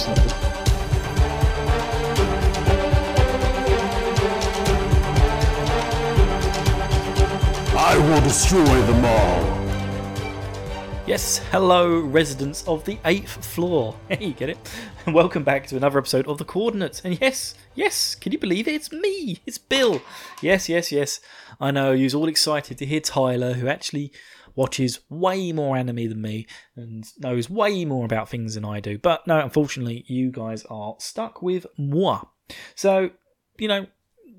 something. I will destroy them all. Yes, hello, residents of the eighth floor. Hey, you get it? And welcome back to another episode of The Coordinates. And yes, yes, can you believe it? It's me, it's Bill. Yes, yes, yes. I know you're all excited to hear Tyler, who actually watches way more anime than me and knows way more about things than I do. But no, unfortunately, you guys are stuck with moi. So, you know,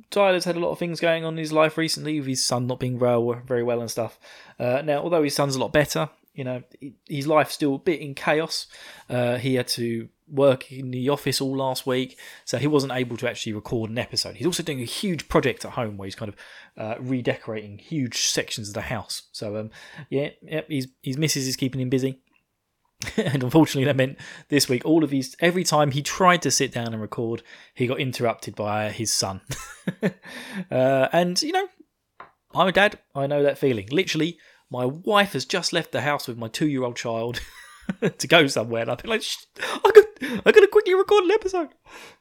Tyler's had a lot of things going on in his life recently, with his son not being very well and stuff. Uh, now, although his son's a lot better, you know, his life's still a bit in chaos. Uh, he had to work in the office all last week, so he wasn't able to actually record an episode. He's also doing a huge project at home where he's kind of uh, redecorating huge sections of the house. So, um, yeah, yeah, his his missus is keeping him busy. and unfortunately, that meant this week all of his every time he tried to sit down and record, he got interrupted by his son. uh, and you know, I'm a dad. I know that feeling. Literally, my wife has just left the house with my two-year-old child to go somewhere, and I've been like, I got, I got to quickly record an episode.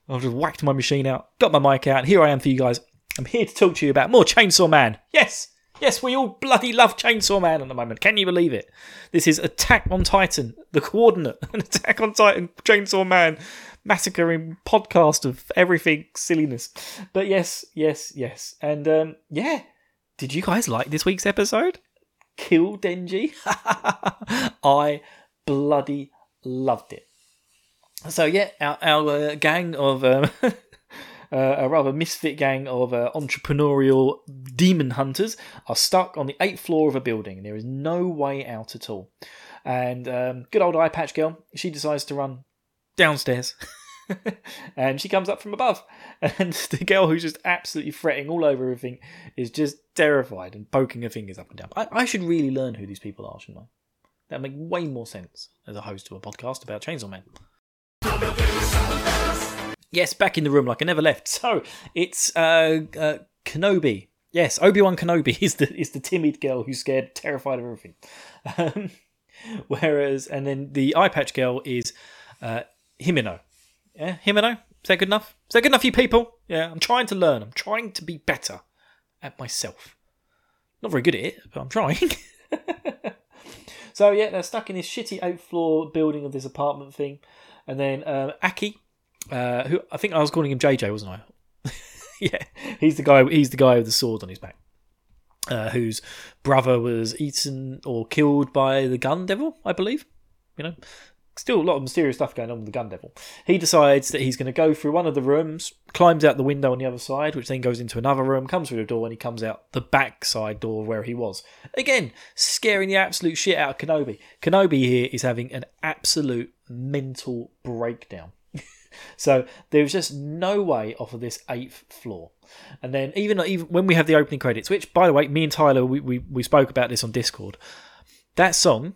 I've just whacked my machine out, got my mic out, here I am for you guys. I'm here to talk to you about more Chainsaw Man. Yes, yes, we all bloody love Chainsaw Man at the moment. Can you believe it? This is Attack on Titan, the coordinate, an Attack on Titan, Chainsaw Man, massacring podcast of everything silliness. But yes, yes, yes, and um, yeah. Did you guys like this week's episode? Kill Denji? I bloody loved it. So yeah, our, our uh, gang of um, uh, a rather misfit gang of uh, entrepreneurial demon hunters are stuck on the eighth floor of a building, and there is no way out at all. And um, good old eye patch girl, she decides to run downstairs. and she comes up from above, and the girl who's just absolutely fretting all over everything is just terrified and poking her fingers up and down. I, I should really learn who these people are, shouldn't I? That'd make way more sense as a host to a podcast about Chainsaw Man. Yes, back in the room like I never left. So it's uh, uh, Kenobi. Yes, Obi Wan Kenobi is the is the timid girl who's scared, terrified of everything. Um, whereas, and then the eye patch girl is uh, Himeno. Yeah, Himeno. Is that good enough? Is that good enough, you people? Yeah, I'm trying to learn. I'm trying to be better at myself. Not very good at it, but I'm trying. so yeah, they're stuck in this shitty eighth floor building of this apartment thing, and then um, Aki, uh, who I think I was calling him JJ, wasn't I? yeah, he's the guy. He's the guy with the sword on his back, uh, whose brother was eaten or killed by the gun devil, I believe. You know, still a lot of mysterious stuff going on with the gun devil. He decides that he's going to go through one of the rooms, climbs out the window on the other side, which then goes into another room, comes through the door, and he comes out the back side door where he was. Again, scaring the absolute shit out of Kenobi. Kenobi here is having an absolute mental breakdown. so there's just no way off of this eighth floor. And then even even when we have the opening credits, which by the way, me and Tyler we, we, we spoke about this on Discord. That song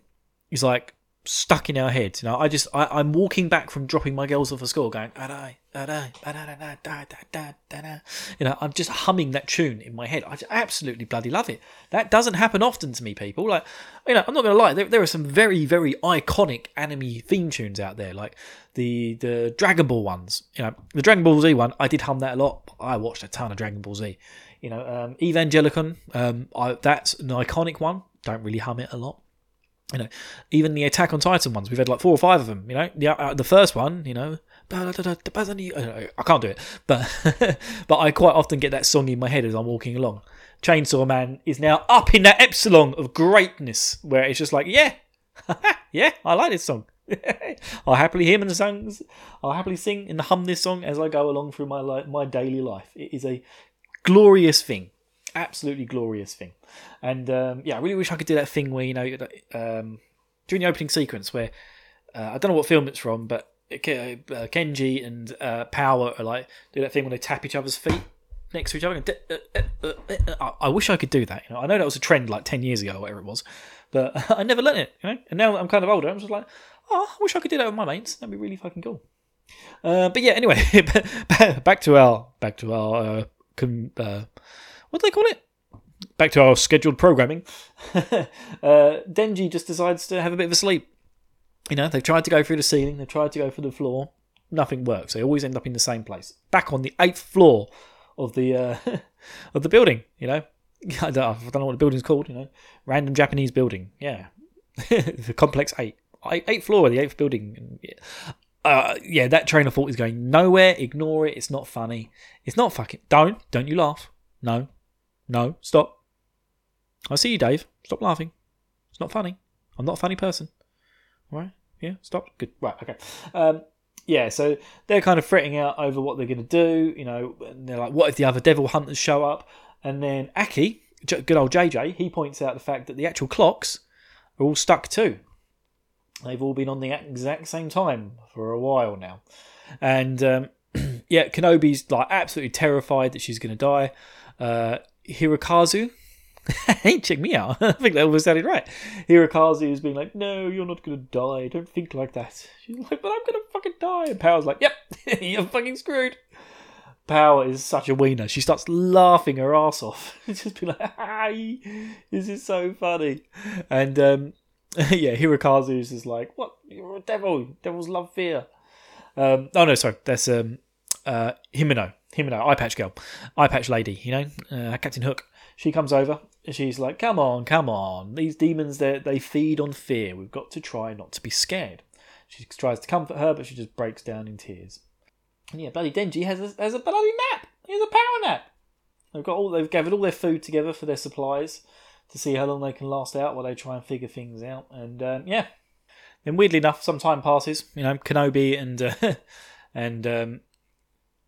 is like stuck in our heads. You know, I just I, I'm walking back from dropping my girls off at school, going "Arai, arai, ba-da-da-da, you know, I'm just humming that tune in my head. I absolutely bloody love it. That doesn't happen often to me, people. Like, you know, I'm not gonna lie, there, there are some very very iconic anime theme tunes out there, like the the Dragon Ball ones. You know, the Dragon Ball Z one, I did hum that a lot. I watched a ton of Dragon Ball Z. You know, um, Evangelion, um, I, that's an iconic one. Don't really hum it a lot you know, even the Attack on Titan ones, we've had like four or five of them. You know, the uh, the first one, you know, I can't do it, but but I quite often get that song in my head as I'm walking along. Chainsaw Man is now up in that epsilon of greatness, where it's just like, yeah, yeah, I like this song. I'll happily and the songs. I'll happily sing and hum this song as I go along through my my daily life. It is a glorious thing absolutely glorious thing. And um, yeah, I really wish I could do that thing where you know um, during the opening sequence where uh, I don't know what film it's from, but uh, Kenji and uh, Power are like do that thing when they tap each other's feet next to each other. Uh, I wish I could do that. You know, I know that was a trend like ten years ago, or whatever it was, but I never learned it. You know, and now I'm kind of older. I'm just like, oh, I wish I could do that with my mates. That'd be really fucking cool. Uh, but yeah, anyway, back to our back to our uh, com- uh, what do they call it? Back to our scheduled programming. uh, Denji just decides to have a bit of a sleep. You know, they've tried to go through the ceiling, they've tried to go for the floor. nothing works. They always end up in the same place, back on the eighth floor of the uh, of the building. You know, I don't, I don't know what the building's called. You know, random Japanese building. Yeah, the complex eight, eighth floor of the eighth building. Uh, yeah, that train of thought is going nowhere. Ignore it. It's not funny. It's not fucking. Don't don't you laugh. No, no, stop. I see you, Dave. Stop laughing. It's not funny. I'm not a funny person. All right? Yeah, stop. Good. Right, okay. Um, yeah, so they're kind of fretting out over what they're going to do. You know, they're like, what if the other devil hunters show up? And then Aki, good old JJ, he points out the fact that the actual clocks are all stuck too. They've all been on the exact same time for a while now. And um, yeah, Kenobi's like absolutely terrified that she's going to die. Uh, Hirokazu, hey, check me out. I think that was sounded right. Hirokazu is being like, no, you're not going to die. Don't think like that. She's like, but I'm going to fucking die. And Power's like, yep, you're fucking screwed. Power is such a wiener. She starts laughing her ass off. Just be like, hi, this is so funny. And um, yeah, Hirokazu is like, what? You're a devil. Devils love fear. Um, oh no, sorry. That's um, uh, Himeno. Himeno, eye patch girl, eye patch lady. You know, uh, Captain Hook. She comes over and she's like, "Come on, come on! These demons, they they feed on fear. We've got to try not to be scared." She tries to comfort her, but she just breaks down in tears. And yeah, bloody Denji has a, has a bloody nap. He has a power nap. They've got all they've gathered all their food together for their supplies to see how long they can last out while they try and figure things out. And um, yeah, then weirdly enough, some time passes. You know, Kenobi and uh, and um,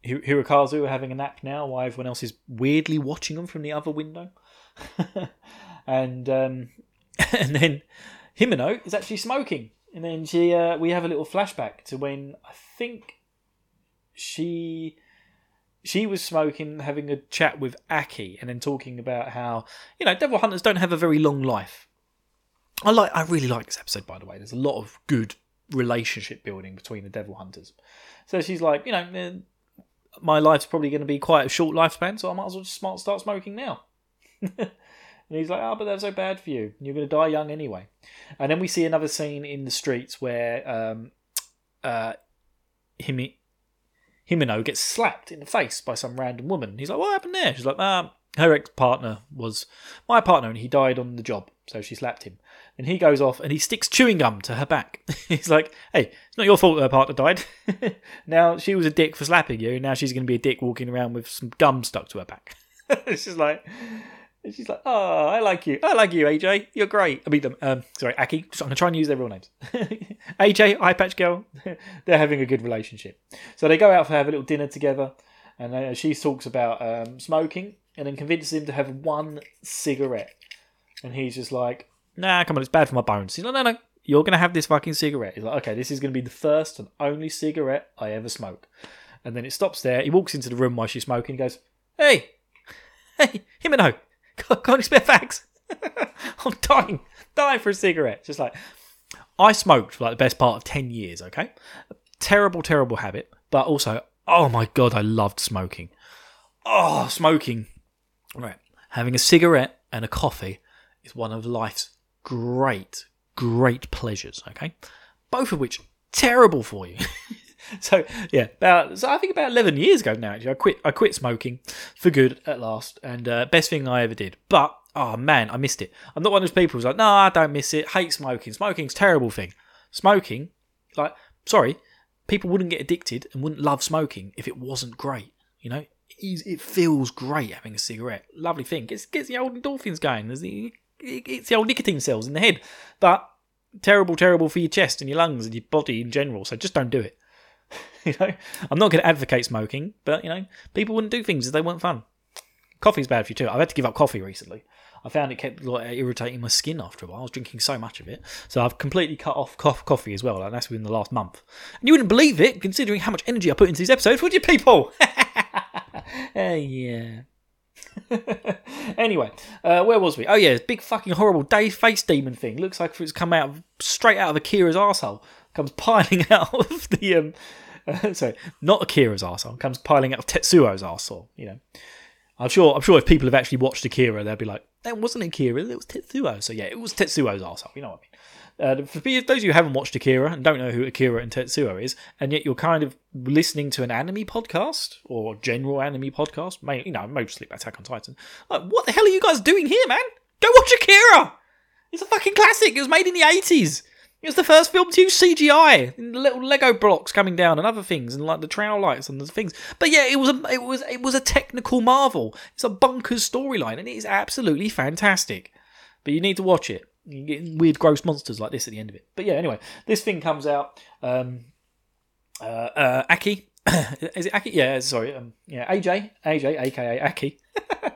Hirokazu are having a nap now while everyone else is weirdly watching them from the other window. and um, and then Himeno is actually smoking. And then she uh, we have a little flashback to when I think she she was smoking, having a chat with Aki, and then talking about how you know devil hunters don't have a very long life. I like, I really like this episode, by the way. There's a lot of good relationship building between the devil hunters. So she's like, you know, my life's probably going to be quite a short lifespan, so I might as well just start smoking now. and he's like, oh, but that's so bad for you. You're going to die young anyway. And then we see another scene in the streets where um, uh, Himi, Himeno gets slapped in the face by some random woman. He's like, what happened there? She's like, um, her ex partner was my partner and he died on the job, so she slapped him. And he goes off and he sticks chewing gum to her back. He's like, hey, it's not your fault her partner died. now she was a dick for slapping you, now she's going to be a dick walking around with some gum stuck to her back. just like, she's like, oh, I like you. I like you, AJ. You're great. I mean, um, sorry, Aki. I'm going to try and use their real names. AJ, Eye Patch Girl, they're having a good relationship. So they go out for have a little dinner together, and uh, she talks about um, smoking and then convinces him to have one cigarette. And he's just like, nah, come on, it's bad for my bones. He's like, no, no, you're going to have this fucking cigarette. He's like, okay, this is going to be the first and only cigarette I ever smoke. And then it stops there. He walks into the room while she's smoking. He goes, hey, hey, him got any spare fags? I'm dying, dying for a cigarette. Just like, I smoked for like the best part of 10 years, okay? Terrible, terrible habit. But also, oh my God, I loved smoking. Oh, smoking Right. Having a cigarette and a coffee is one of life's great, great pleasures, okay? Both of which terrible for you. so yeah, about so I think about eleven years ago now. Actually, I quit. I quit smoking for good at last, and uh, best thing I ever did. But oh man, I missed it. I'm not one of those people who's like, no, I don't miss it. Hate smoking. Smoking's terrible thing. Smoking, like, sorry, people wouldn't get addicted and wouldn't love smoking if it wasn't great. You know, it feels great having a cigarette. Lovely thing. Gets gets the old endorphins going. There's the it's the old nicotine cells in the head, but terrible, terrible for your chest and your lungs and your body in general. So just don't do it. you know, I'm not going to advocate smoking, but you know, people wouldn't do things if they weren't fun. Coffee's bad for you too. I've had to give up coffee recently. I found it kept like, irritating my skin after a while. I was drinking so much of it, so I've completely cut off coffee as well, and that's within the last month. And you wouldn't believe it, considering how much energy I put into these episodes. Would you, people? yeah. anyway, uh, where was we? Oh yeah, big fucking horrible day face demon thing. Looks like it's come out straight out of Akira's arsehole. Comes piling out of the um, uh, sorry, not Akira's arsehole. Comes piling out of Tetsuo's arsehole. You know, I'm sure. I'm sure if people have actually watched Akira, they'll be like, that wasn't Akira, it was Tetsuo. So yeah, it was Tetsuo's arsehole, you know what I mean. Uh, for those of you who haven't watched Akira and don't know who Akira and Tetsuo is, and yet you're kind of listening to an anime podcast or general anime podcast, may, you know, mostly Attack on Titan, like, what the hell are you guys doing here, man? Go watch Akira! It's a fucking classic. It was made in the 80s. It was the first film to use CGI, and little Lego blocks coming down and other things, and like the trail lights and the things. But yeah, it was a it was it was a technical marvel. It's a bonkers storyline, and it is absolutely fantastic. But you need to watch it. You get weird, gross monsters like this at the end of it. But yeah, anyway, this thing comes out. Um, uh, uh, Aki, is it Aki? Yeah, sorry. Um, yeah, AJ, AJ, aka Aki. well,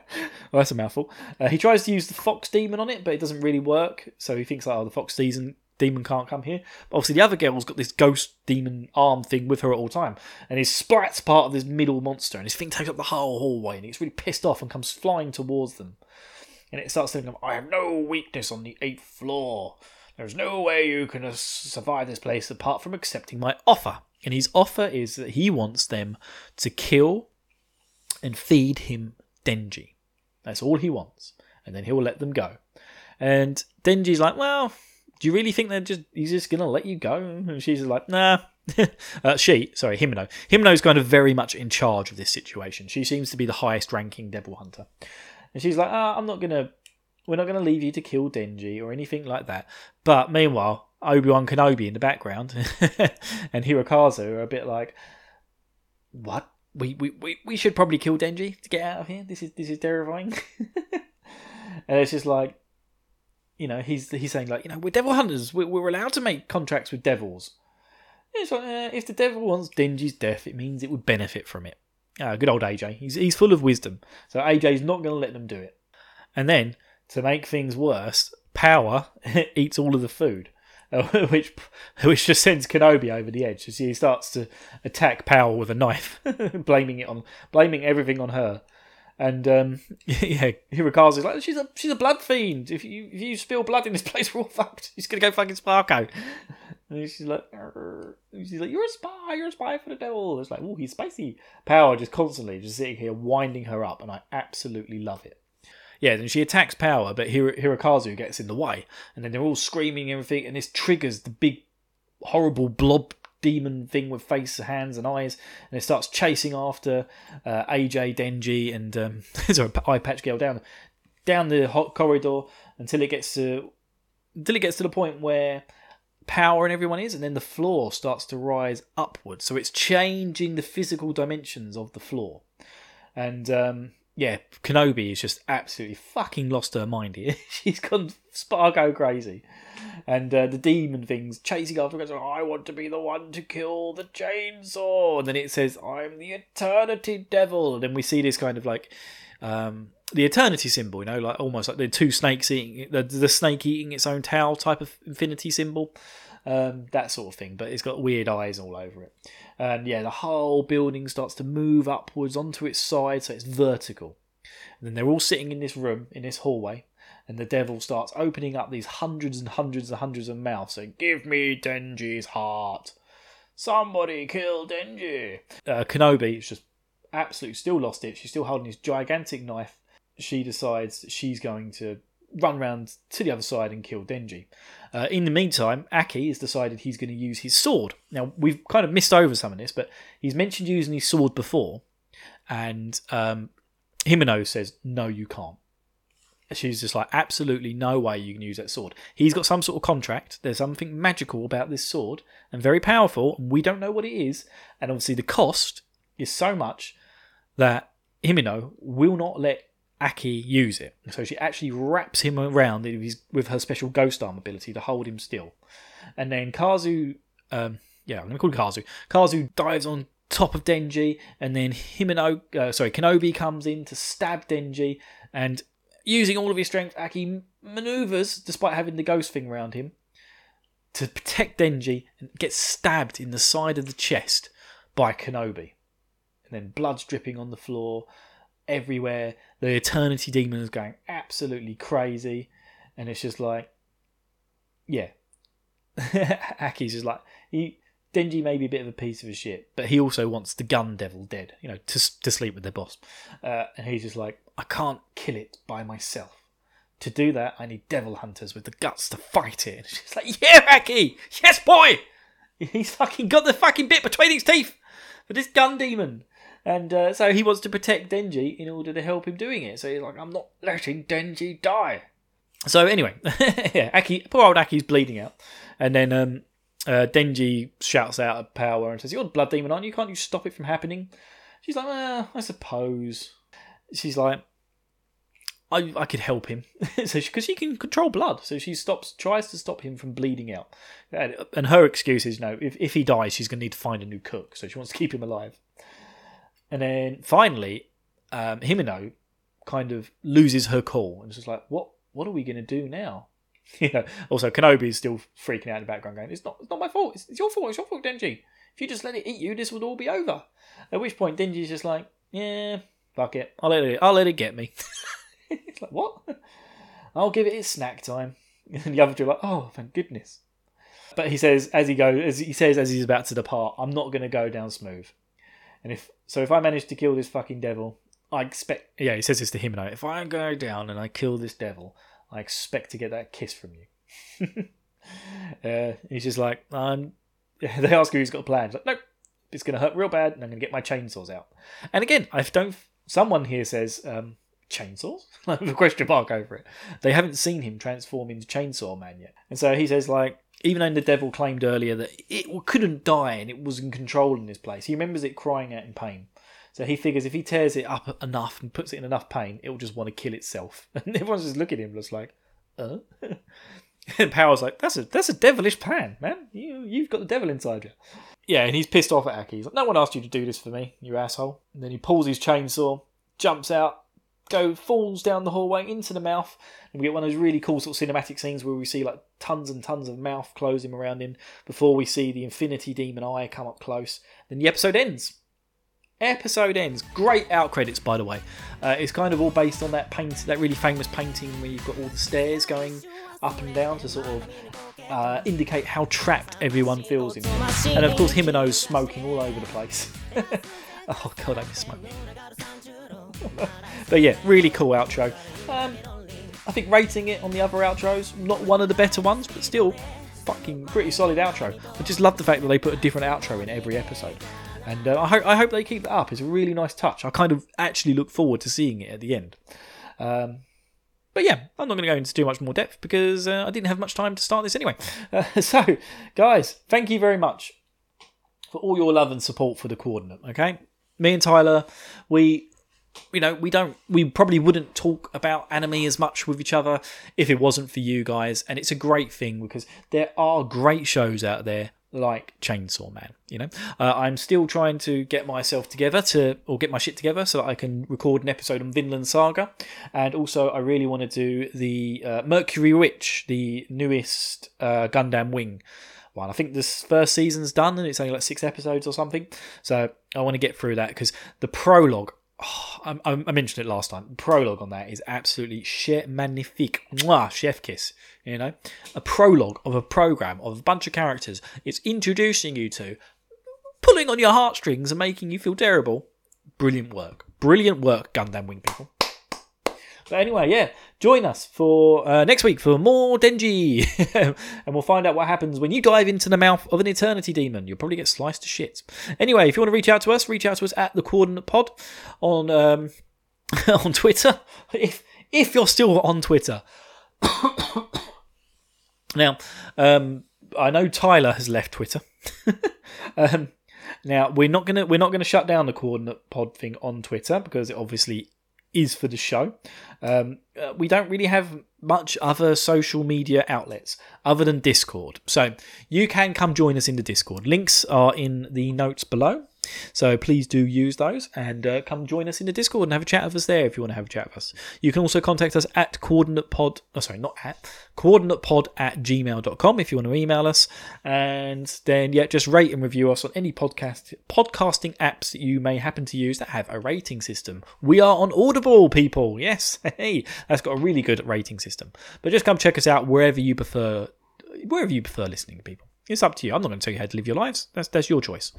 that's a mouthful. Uh, he tries to use the fox demon on it, but it doesn't really work. So he thinks, like, oh, the fox demon demon can't come here. But obviously, the other girl's got this ghost demon arm thing with her at all time, and his splat's part of this middle monster, and his thing takes up the whole hallway, and he's really pissed off and comes flying towards them. And it starts them, "I have no weakness on the eighth floor. There's no way you can survive this place apart from accepting my offer." And his offer is that he wants them to kill and feed him Denji. That's all he wants, and then he'll let them go. And Denji's like, "Well." do you really think they're just he's just gonna let you go? And she's like, nah. uh, she, sorry, Himeno. Himeno's kind of very much in charge of this situation. She seems to be the highest ranking devil hunter, and she's like, ah, I'm not gonna, we're not gonna leave you to kill Denji or anything like that. But meanwhile, Obi Wan Kenobi in the background and Hirokazu are a bit like, what? We, we, we, we should probably kill Denji to get out of here. This is this is terrifying. and it's just like you know, he's he's saying like, you know, we're devil hunters. We're, we're allowed to make contracts with devils. It's like, uh, if the devil wants Denji's death, it means it would benefit from it. Ah, good old AJ. He's he's full of wisdom. So AJ's not going to let them do it. And then to make things worse, Power eats all of the food, which which just sends Kenobi over the edge. So he starts to attack Power with a knife, blaming it on blaming everything on her. And um, yeah, Hirokazu's like, she's a she's a blood fiend. If you if you spill blood in this place, we're all fucked. She's gonna go fucking Sparko. And she's like, she's like, you're a spy, you're a spy for the devil. It's like, oh, he's spicy. Power just constantly just sitting here winding her up, and I absolutely love it. Yeah, then she attacks Power, but Hir- Hirokazu gets in the way, and then they're all screaming and everything, and this triggers the big horrible blob demon thing with face, hands, and eyes, and it starts chasing after uh, AJ, Denji, and um, sorry, eye patch girl down down the hot corridor until it gets to until it gets to the point where power and everyone is, and then the floor starts to rise upwards. So it's changing the physical dimensions of the floor, and um, yeah, Kenobi is just absolutely fucking lost her mind here. She's gone Spargo crazy. And uh, the demon thing's chasing after her, goes, oh, I want to be the one to kill the chainsaw. And then it says, I'm the eternity devil. And then we see this kind of like um, the eternity symbol, you know, like almost like the two snakes eating, the, the snake eating its own tail type of infinity symbol. Um, that sort of thing, but it's got weird eyes all over it. And yeah, the whole building starts to move upwards onto its side, so it's vertical. And then they're all sitting in this room, in this hallway, and the devil starts opening up these hundreds and hundreds and hundreds of mouths saying, Give me Denji's heart. Somebody kill Denji. Uh, Kenobi is just absolutely still lost it. She's still holding this gigantic knife. She decides she's going to run round to the other side and kill Denji. Uh, in the meantime, Aki has decided he's going to use his sword. Now, we've kind of missed over some of this, but he's mentioned using his sword before, and um, Himeno says, No, you can't. She's just like, absolutely no way you can use that sword. He's got some sort of contract. There's something magical about this sword and very powerful, and we don't know what it is. And obviously, the cost is so much that Himeno will not let Aki use it. So she actually wraps him around with her special ghost arm ability to hold him still. And then Kazu, um, yeah, I'm going to call him Kazu. Kazu dives on top of Denji, and then Himeno, uh, sorry, Kenobi comes in to stab Denji, and using all of his strength, Aki maneuvers, despite having the ghost thing around him, to protect Denji, and gets stabbed in the side of the chest by Kenobi. And then blood's dripping on the floor everywhere. The Eternity Demon is going absolutely crazy, and it's just like, yeah. Aki's just like he. Denji may be a bit of a piece of a shit, but he also wants the gun devil dead, you know, to to sleep with their boss. Uh, and he's just like, I can't kill it by myself. to do that, I need devil hunters with the guts to fight it. And she's like, yeah, Aki, yes, boy. He's fucking got the fucking bit between his teeth for this gun demon. And uh, so he wants to protect Denji in order to help him doing it. So he's like, I'm not letting Denji die. So anyway, yeah, Aki, poor old Aki's bleeding out, and then um, uh, Denji shouts out a power and says, "You're a blood demon, aren't you? Can't you stop it from happening?" She's like, well, "I suppose." She's like, "I I could help him," so because she, she, can control blood, so she stops, tries to stop him from bleeding out, and, her excuse is, you "No, if if he dies, she's going to need to find a new cook, so she wants to keep him alive." And then finally, um, Himeno kind of loses her cool and just like, "What? What are we going to do now?" you know. Also, Kenobi is still freaking out in the background, going, "It's not, it's not my fault. It's, it's your fault. It's your fault, Denji. If you just let it eat you, this would all be over." At which point, Denji's just like, "Yeah, fuck it. I'll let it. I'll let it get me." it's like, "What? I'll give it its snack time." And the other two are like, "Oh, thank goodness." But he says, as he goes, as he says, as he's about to depart, "I'm not going to go down smooth." And if so, if I manage to kill this fucking devil, I expect. Yeah, he says this to him and I. If I go down and I kill this devil, I expect to get that kiss from you. uh, he's just like, um, they ask who he's got a plan. He's like, nope, it's going to hurt real bad, and I'm going to get my chainsaws out. And again, I don't. Someone here says um, chainsaws with a question mark over it. They haven't seen him transform into Chainsaw Man yet, and so he says like, even though the devil claimed earlier that it couldn't die and it was in control in this place, he remembers it crying out in pain. So he figures if he tears it up enough and puts it in enough pain, it will just want to kill itself. And everyone's just looking at him, just like, uh. and Power's like, that's a that's a devilish plan, man. You you've got the devil inside you. Yeah, and he's pissed off at Aki. He's like, no one asked you to do this for me, you asshole. And then he pulls his chainsaw, jumps out, go falls down the hallway into the mouth, and we get one of those really cool sort of cinematic scenes where we see like tons and tons of mouth closing around him before we see the Infinity Demon Eye come up close. Then the episode ends episode ends. Great out credits, by the way. Uh, it's kind of all based on that paint, that really famous painting where you've got all the stairs going up and down to sort of uh, indicate how trapped everyone feels in. And of course, Himeno's smoking all over the place. oh god, I miss smoking. But yeah, really cool outro. Um, I think rating it on the other outros, not one of the better ones, but still fucking pretty solid outro. I just love the fact that they put a different outro in every episode and uh, I, hope, I hope they keep that up. It's a really nice touch. I kind of actually look forward to seeing it at the end. Um, but yeah, I'm not going to go into too much more depth because uh, I didn't have much time to start this anyway. Uh, so, guys, thank you very much for all your love and support for the coordinate. Okay, me and Tyler, we you know, we don't, we probably wouldn't talk about anime as much with each other if it wasn't for you guys. And it's a great thing because there are great shows out there like Chainsaw Man. You know, uh, I'm still trying to get myself together to, or get my shit together so that I can record an episode on Vinland Saga, and also I really want to do the uh, Mercury Witch, the newest uh, Gundam Wing one. I think this first season's done and it's only like six episodes or something. So I want to get through that because the prologue Oh, I, I, mentioned it last time. Prologue on that is absolutely chef magnifique. Mwah, chef kiss. You know, a prologue of a program of a bunch of characters. It's introducing you to, pulling on your heartstrings and making you feel terrible. Brilliant work. Brilliant work, Gundam Wing people. But anyway, yeah, join us for uh, next week for more Denji, and we'll find out what happens when you dive into the mouth of an eternity demon. You'll probably get sliced to shit. Anyway, if you want to reach out to us, reach out to us at the Coordinate Pod on um, on Twitter. If if you're still on Twitter, now um, I know Tyler has left Twitter. um, now we're not gonna we're not gonna shut down the Coordinate Pod thing on Twitter because it obviously is for the show. Um, uh, we don't really have much other social media outlets other than Discord. So you can come join us in the Discord. Links are in the notes below. So please do use those and uh, come join us in the Discord and have a chat with us there if you want to have a chat with us. You can also contact us at coordinatepod, oh, sorry, not at, coordinatepod at gmail.com if you want to email us. And then, yeah, just rate and review us on any podcast podcasting apps that you may happen to use that have a rating system. We are on Audible, people. Yes, hey, that's got a really good rating system. But just come check us out wherever you prefer, wherever you prefer listening to people. It's up to you. I'm not going to tell you how to live your lives. That's that's your choice.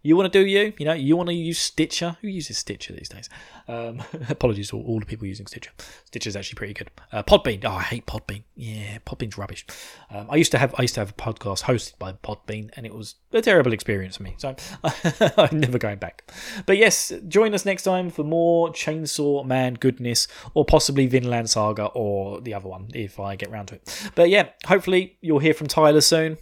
You want to do you? You know, you want to use Stitcher? Who uses Stitcher these days? Um, apologies to all, all the people using Stitcher. Stitcher's actually pretty good. Uh, Podbean. Oh, I hate Podbean. Yeah, Podbean's rubbish. Um, I used to have I used to have a podcast hosted by Podbean, and it was a terrible experience for me. So I'm never going back. But yes, join us next time for more Chainsaw Man goodness, or possibly Vinland Saga, or the other one if I get round to it. But yeah, hopefully you'll hear from Tyler soon.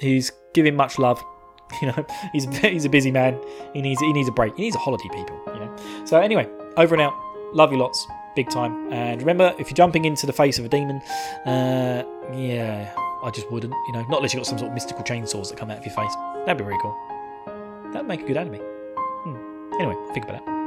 He's giving much love. You know, he's he's a busy man. He needs he needs a break. He needs a holiday, people. You know. So anyway, over and out. Love you lots, big time. And remember, if you're jumping into the face of a demon, uh, yeah, I just wouldn't. You know, not unless you have got some sort of mystical chainsaws that come out of your face. That'd be really cool. That'd make a good anime. Hmm. Anyway, think about it.